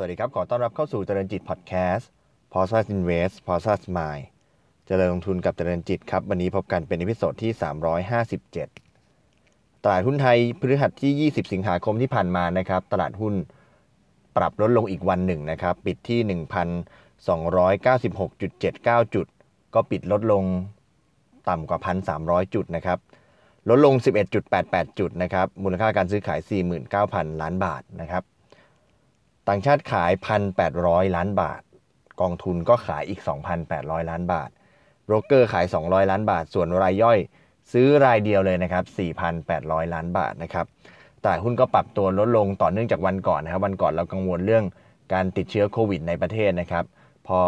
สวัสดีครับ ขอต้อนรับเข้าสู่เจริญจิตพอดแคสต์ p o s a Invest p o s a Smile เจริญลงทุนกับเจริญจิตครับ วันนี้พบกันเป็น episode ที่ 357 ตลาดหุ้นไทยพฤหัสที่ 20 สิงหาคมที่ผ่านมานะครับ ตลาดหุ้นปรับลดลงอีกวันหนึ่งนะครับ ปิดที่ 1,296.79 จุด ก็ปิดลดลงต่ำกว่า 1,300 จุดนะครับ ลดลง 11.88 จุดนะครับ มูลค่าการซื้อขาย 49,000 ล้านบาทนะครับ ต่างชาติขาย 1,800 ล้านบาท กองทุนก็ขายอีก 2,800 ล้านบาทโบรกเกอร์ขาย 200 ล้านบาท ส่วนรายย่อย ซื้อรายเดียวเลยนะครับ 4,800 ล้านบาทนะครับตลาดหุ้นก็ปรับตัวลดลงต่อเนื่องจากวันก่อนนะครับ วันก่อนเรากังวลเรื่องการติดเชื้อโควิดในประเทศนะครับ พอ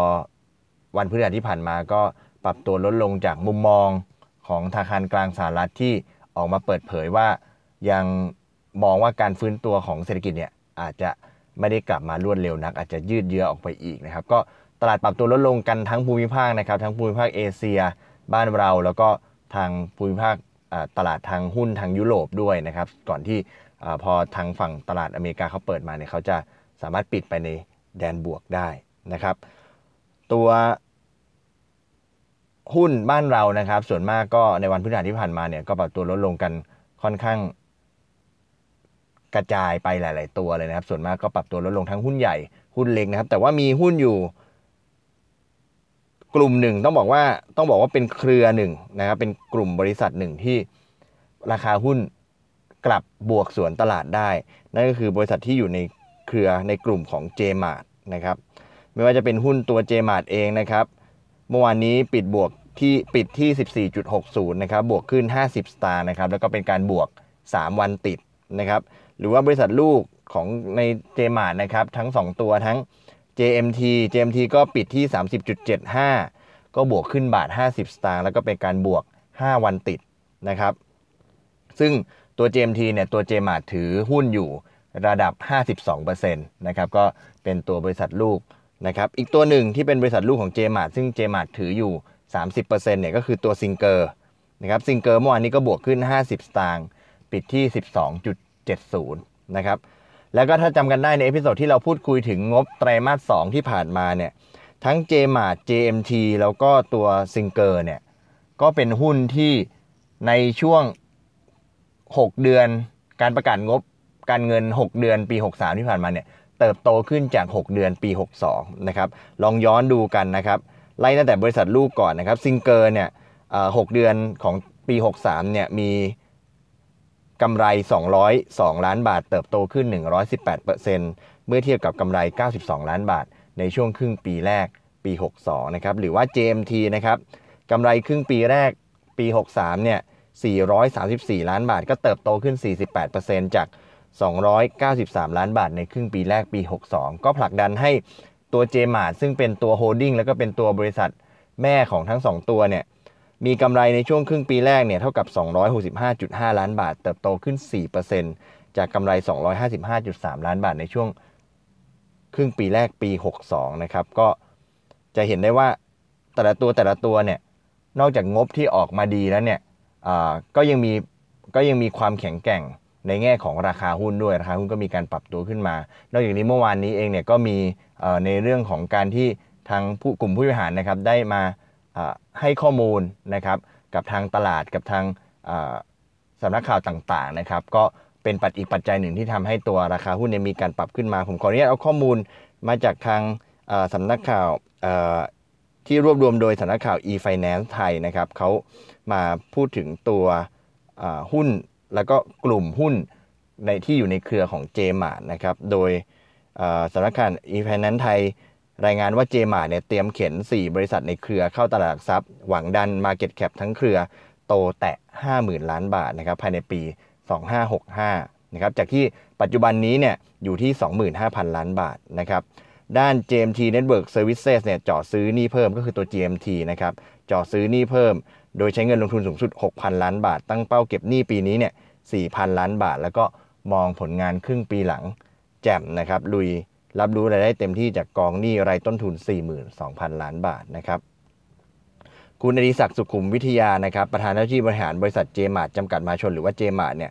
วันพฤหัสที่ผ่านมาก็ปรับตัวลดลงจากมุมมองของธนาคารกลางสหรัฐที่ออกมาเปิดเผยว่ายังมองว่าการฟื้นตัวของเศรษฐกิจเนี่ยอาจจะ ไม่ได้กลับมารวดเร็วนัก อาจจะยืดเยื้อออกไปอีกนะครับก็ตลาดปรับตัวลดลงกันทั้งภูมิภาคนะครับทั้งภูมิภาคเอเชีย บ้านเราแล้วก็ทางภูมิภาคตลาดทางหุ้นทางยุโรปด้วยนะครับก่อนที่พอทางฝั่งตลาดอเมริกาเขาเปิดมาเนี่ยเขาจะสามารถปิดไปในแดนบวกได้นะครับ ตัวหุ้นบ้านเรานะครับ ส่วนมากก็ในวันพฤหัสที่ผ่านมาเนี่ยก็ปรับตัวลดลงกันค่อนข้าง กระจายไปหลาย ๆ ตัวเลยนะครับ ส่วนมากก็ปรับตัวลดลงทั้งหุ้นใหญ่หุ้นเล็กนะครับ แต่ว่ามีหุ้นอยู่ กลุ่มหนึ่งต้องบอกว่าต้องบอกว่าเป็นเครือหนึ่งนะครับ เป็นกลุ่มบริษัทหนึ่งที่ราคาหุ้นกลับบวกสวนตลาดได้ นั่นก็คือบริษัทที่อยู่ในเครือในกลุ่มของ JMart นะครับ ไม่ว่าจะเป็นหุ้นตัว JMart เองนะครับ เมื่อวานนี้ปิดบวกที่ปิดที่ 14.60 นะครับ บวกขึ้น 50 สตาร์นะครับ แล้วก็เป็นการบวก 3 วันติดนะครับ หรือว่าบริษัทลูกของใน JMart นะครับ ทั้ง 2 ตัวทั้ง JMT JMT ก็ปิดที่ 30.75 ก็บวกขึ้นบาท 50 สตางค์แล้วก็เป็นการบวก 5 วันติดนะครับ ซึ่งตัว JMT เนี่ยตัว JMart ถือหุ้นอยู่ระดับ 52%นะครับก็เป็นตัวบริษัทลูกนะครับอีกตัวหนึ่งที่เป็นบริษัทลูกของ JMart ซึ่ง JMart ถืออยู่ 30%เนี่ยก็คือตัวซิงเกอร์นะครับซิงเกอร์เมื่อวานนี้ก็บวกขึ้น 50 สตางค์ปิดที่ 70 นะครับ แล้วก็ถ้าจำกันได้ใน episode ที่เราพูดคุยถึงงบไตรมาส 2 ที่ผ่านมาเนี่ย ทั้ง JMart JMT แล้วก็ตัวซิงเกอร์เนี่ย ก็เป็นหุ้นที่ในช่วง 6 เดือนการประกาศงบการเงิน 6 เดือนปี 63 ที่ผ่านมาเนี่ยเติบโตขึ้นจาก 6 เดือนปี 62 นะครับ ลองย้อนดูกันนะครับ ไล่ตั้งแต่บริษัทลูกก่อนนะครับซิงเกอร์เนี่ยหกเดือนของปี 63 เนี่ยมี กำไร 202 ล้านบาท เติบโตขึ้น 118%เมื่อเทียบกับกำไร 92 ล้านบาท ในช่วงครึ่งปีแรกปี 62 นะครับ หรือว่า JMT นะครับกำไรครึ่งปีแรกปี 63 เนี่ย 434 ล้านบาท ก็เติบโตขึ้น 48%จาก 293 ล้านบาทในครึ่งปีแรกปี 62 ก็ผลักดันให้ตัว JMart ซึ่งเป็นตัวโฮดดิ้งแล้วก็เป็นตัวบริษัทแม่ของทั้ง 2 ตัวเนี่ย มีกำไรในช่วงครึ่งปีแรกเนี่ยเท่ากับ 265.5 ล้านบาท เติบโตขึ้น 4%จากกำไร 255.3 ล้านบาทในช่วงครึ่งปีแรกปี 62 นะครับ ก็จะเห็นได้ว่าแต่ละตัวแต่ละตัวเนี่ย นอกจากงบที่ออกมาดีแล้วเนี่ยก็ยังมีก็ยังมีความแข็งแกร่งในแง่ของราคาหุ้นด้วยราคาหุ้นก็มีการปรับตัวขึ้นมา นอกจากนี้เมื่อวานนี้เองเนี่ยก็มีในเรื่องของการที่ทางผู้กลุ่มผู้บริหารนะครับได้มา ให้ข้อมูลนะครับกับทางตลาดกับทางสำนักข่าวต่างๆนะครับก็เป็นปัจอีกปัจจัยหนึ่งที่ทำให้ตัวราคาหุ้นมีการปรับขึ้นมา ผมขออนุญาตเอาข้อมูลมาจากทางสำนักข่าวที่รวบรวมโดยสำนักข่าว e-finance ไทยนะครับเขามาพูดถึงตัวหุ้นแล้วก็กลุ่มหุ้นในที่อยู่ในเครือของ j m a r นะครับโดยสำนักข่าว e-finance ไทย รายงานว่าเจมาเนี่ยเตรียมเข็น 4 บริษัทในเครือเข้าตลาดหลักทรัพย์ หวังดัน Market Cap ทั้งเครือโตแตะ 50,000 ล้านบาทนะครับภายในปี 2565นะครับจากที่ปัจจุบันนี้เนี่ยอยู่ที่ 25,000 ล้านบาทนะครับด้าน GMT Network Services เนี่ยเจาะซื้อนี่เพิ่มก็คือตัว GMT นะครับเจาะซื้อนี่เพิ่ม โดยใช้เงินลงทุนสูงสุด 6,000 ล้านบาท ตั้งเป้าเก็บหนี้ปีนี้เนี่ย4,000 ล้านบาท แล้วก็มองผลงานครึ่งปีหลังแจ่มนะครับลุย รับรู้รายได้เต็มที่จากกองหนี้รายต้นทุน 42,000 ล้านบาทนะครับคุณอดิศักดิ์สุขุมวิทยานะครับประธานเจ้าหน้าที่บริหารบริษัทเจมาร์จำกัดมาชนหรือว่าเจมาร์เนี่ย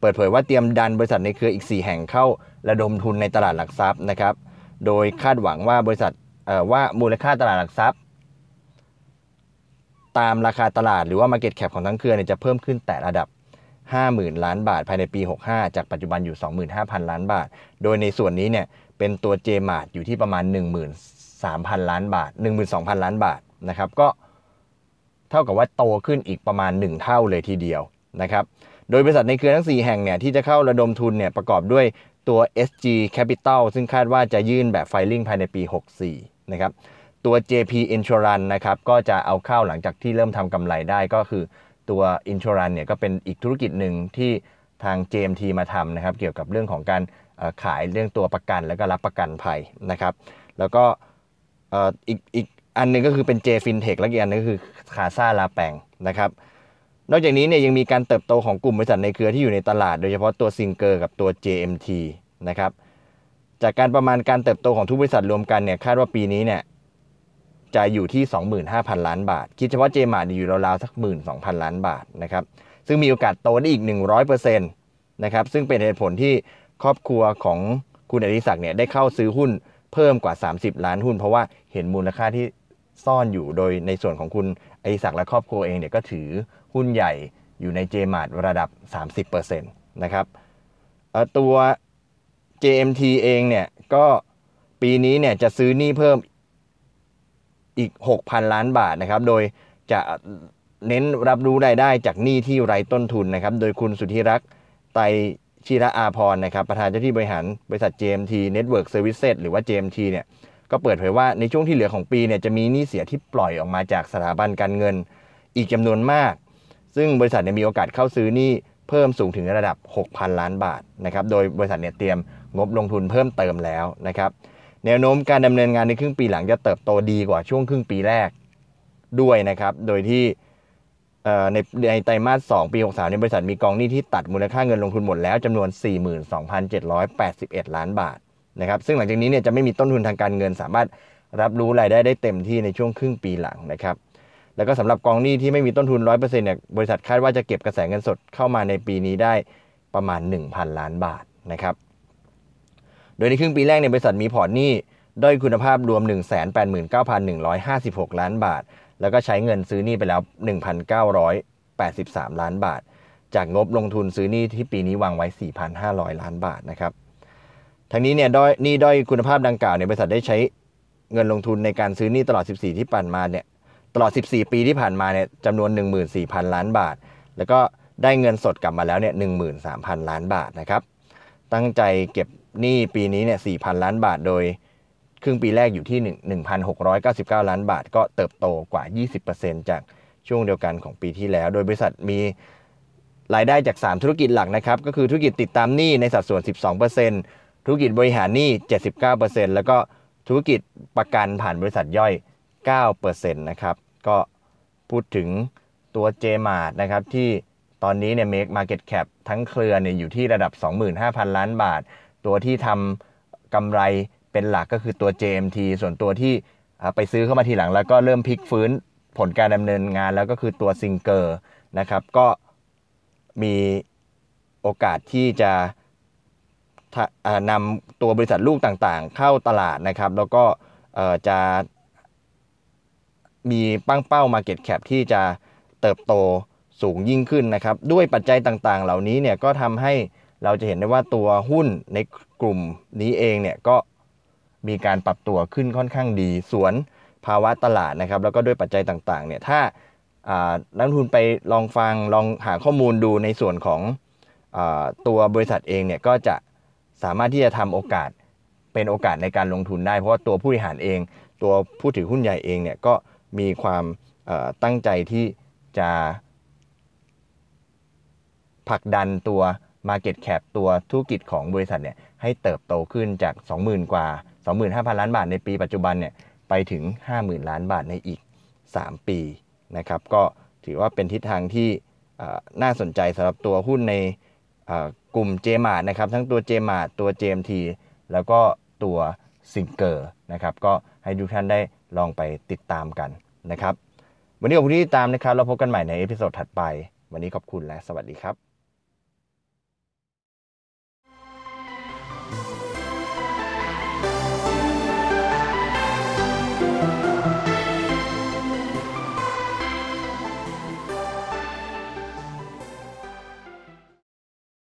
เปิดเผยว่าเตรียมดันบริษัทในเครืออีก 4 แห่งเข้าระดมทุนในตลาดหลักทรัพย์นะครับโดยคาดหวังว่าบริษัทว่ามูลค่าตลาดหลักทรัพย์ ตามราคาตลาดหรือว่า Market Cap ของทั้งเครือเนี่ยจะเพิ่มขึ้นแต่ระดับ 50,000 ล้านบาท ภายในปี 65 จากปัจจุบันอยู่ 25,000 ล้านบาท โดยในส่วนนี้เนี่ย เป็นตัว j m a r t อยู่ที่ประมาณ 13,000 ล้านบาท 12,000 ล้านบาทนะครับก็เท่ากับว่าโตขึ้นอีกประมาณ 1 เท่าเลยทีเดียวนะครับโดยบริษัทในเครือทั้ง 4 แห่งเนี่ยที่จะเข้าระดมทุนเนี่ยประกอบด้วยตัว SG Capital ซึ่งคาดว่าจะยื่นแบบไฟลิ่งภายในปี 64 นะครับ ตัว JP Insurance นะครับก็จะเอาเข้าหลังจากที่เริ่มทำกำไรได้ก็คือตัว Insurance เนี่ยก็เป็นอีกธุรกิจหนึ่งที่ ทาง JMT มาทำนะครับ เกี่ยวกับเรื่องของการขายเรื่องตัวประกัน แล้วก็รับประกันภัยนะครับ แล้วก็อีกอีกอันนึงก็คือเป็น J FinTech และอีกอันนึงก็คือคาซาลาแปงนะครับ นอกจากนี้เนี่ยยังมีการเติบโตของกลุ่มบริษัทในเครือที่อยู่ในตลาด โดยเฉพาะตัวซิงเกอร์กับตัว JMT นะครับ จากการประมาณการเติบโตของทุกบริษัทรวมกันเนี่ยคาดว่าปีนี้เนี่ยจะอยู่ที่ 25,000 ล้านบาท คิดเฉพาะเจมาร์อยู่ราวๆสัก 12,000 ล้านบาทนะครับ ซึ่งมีโอกาสโตได้อีก 100%นะครับซึ่งเป็นเหตุผลที่ครอบครัวของคุณอริศักดิ์เนี่ยได้เข้าซื้อหุ้นเพิ่มกว่า 30 ล้านหุ้น เพราะว่าเห็นมูลค่าที่ซ่อนอยู่โดยในส่วนของคุณอริศักดิ์และครอบครัวเองเนี่ยก็ถือหุ้นใหญ่อยู่ใน JMart ระดับ 30%นะครับตัว JMT เองเนี่ยก็ปีนี้เนี่ยจะซื้อหนี้เพิ่มอีก 6,000 ล้านบาทนะครับ โดยจะ เน้นรับรู้รายได้จากหนี้ที่ไร้ต้นทุนนะครับ โดยคุณสุธิรักษ์ไตชีระอาพรนะครับ ประธานเจ้าที่บริหารบริษัท JMT Network Services หรือว่า JMT เนี่ยก็เปิดเผยว่าในช่วงที่เหลือของปีเนี่ยจะมีหนี้เสียที่ปล่อยออกมาจากสถาบันการเงินอีกจำนวนมาก ซึ่งบริษัทเนี่ยมีโอกาสเข้าซื้อหนี่เพิ่มสูงถึงระดับ 6,000 ล้านบาทนะครับ โดยบริษัทเนี่ยเตรียมงบลงทุนเพิ่มเติมแล้วนะครับ แนวโน้มการดำเนินงานในครึ่งปีหลังจะเติบโตดีกว่าช่วงครึ่งปีแรกด้วยนะครับ โดยที่ ในในไตรมาส2ปี 63ในบริษัทมีกองหนี้ที่ตัดมูลค่าเงินลงทุนหมดแล้วจำนวน 42,781 ล้านบาทนะครับซึ่งหลังจากนี้เนี่ยจะไม่มีต้นทุนทางการเงิน สามารถรับรู้รายได้ได้เต็มที่ในช่วงครึ่งปีหลังนะครับแล้วก็สำหรับกองหนี้ที่ไม่มีต้นทุน 100%เนี่ยบริษัทคาดว่าจะเก็บกระแสเงินสดเข้ามาในปีนี้ได้ประมาณ 1,000 ล้านบาทนะครับโดยในครึ่งปีแรกเนี่ยบริษัทมีพอร์ตหนี้ ด้อยคุณภาพรวม 189,156 ล้านบาท แล้วก็ใช้เงินซื้อหนี้ไปแล้ว 1,983 ล้านบาท จากงบลงทุนซื้อหนี้ที่ปีนี้วางไว้ 4,500 ล้านบาทนะครับทั้งนี้เนี่ยด้อยหนี้ด้อยคุณภาพดังกล่าวเนี่ยบริษัทได้ใช้เงินลงทุนในการซื้อหนี้ตลอด 14 ที่ผ่านมาเนี่ยตลอด 14 ปีที่ผ่านมาเนี่ยจำนวน 14,000 ล้านบาท แล้วก็ได้เงินสดกลับมาแล้วเนี่ย13,000 ล้านบาทนะครับตั้งใจเก็บหนี้ปีนี้เนี่ย4,000 ล้านบาทโดย ครึ่งปีแรกอยู่ที่ 1,699 ล้านบาท ก็เติบโตกว่า 20%จากช่วงเดียวกันของปีที่แล้ว โดยบริษัทมีรายได้จาก 3 ธุรกิจหลักนะครับ ก็คือธุรกิจติดตามหนี้ในสัดส่วน 12%ธุรกิจบริหารหนี้ 79%แล้วก็ธุรกิจประกันผ่านบริษัทย่อย 9%นะครับ ก็พูดถึงตัว JMart นะครับที่ตอนนี้เนี่ย make market cap ทั้งเครือเนี่ยอยู่ที่ระดับ 25,000 ล้านบาท ตัวที่ทำกำไร เป็นหลักก็คือตัว JMT ส่วนตัวที่ไปซื้อเข้ามาทีหลัง แล้วก็เริ่มพลิกฟื้นผลการดำเนินงานแล้วก็คือตัวซิงเกอร์นะครับ ก็มีโอกาสที่จะนำตัวบริษัทลูกต่างๆ เข้าตลาดนะครับ แล้วก็จะมีปั้งเป้า Market Cap ที่จะเติบโตสูงยิ่งขึ้นนะครับ ด้วยปัจจัยต่างๆ เหล่านี้เนี่ยก็ทำให้เราจะเห็นได้ว่าตัวหุ้นในกลุ่มนี้เองเนี่ยก็ มีการปรับตัวขึ้นค่อนข้างดี สวนภาวะตลาดนะครับ แล้วก็ด้วยปัจจัยต่างๆเนี่ยถ้านักทุนไปลองฟังลองหาข้อมูลดูในส่วนของอตัวบริษัทเองเนี่ยก็จะสามารถที่จะทำโอกาสเป็นโอกาสในการลงทุนได้ เพราะว่าตัวผู้บริหารเอง ตัวผู้ถือหุ้นใหญ่เองเนี่ยก็มีความตั้งใจที่จะผลักดันตัว Market Cap ตัวธุรกิจของบริษัทเนี่ยให้เติบโตขึ้นจาก 20,000 กว่า 25,000 ล้านบาทในปีปัจจุบันเนี่ยไปถึง 50,000 ล้านบาทในอีก 3 ปีนะครับก็ถือว่าเป็นทิศทางที่น่าสนใจสำหรับตัวหุ้นในกลุ่ม j m a r t นะครับทั้งตัว j m a r t ตัว JMT แล้วก็ตัวซิงเกอร์นะครับก็ให้ทุกท่านได้ลองไปติดตามกันนะครับ วันนี้ขอบคุณที่ติดตามนะครับเราพบกันใหม่ใน episode ถัดไป วันนี้ขอบคุณและสวัสดีครับ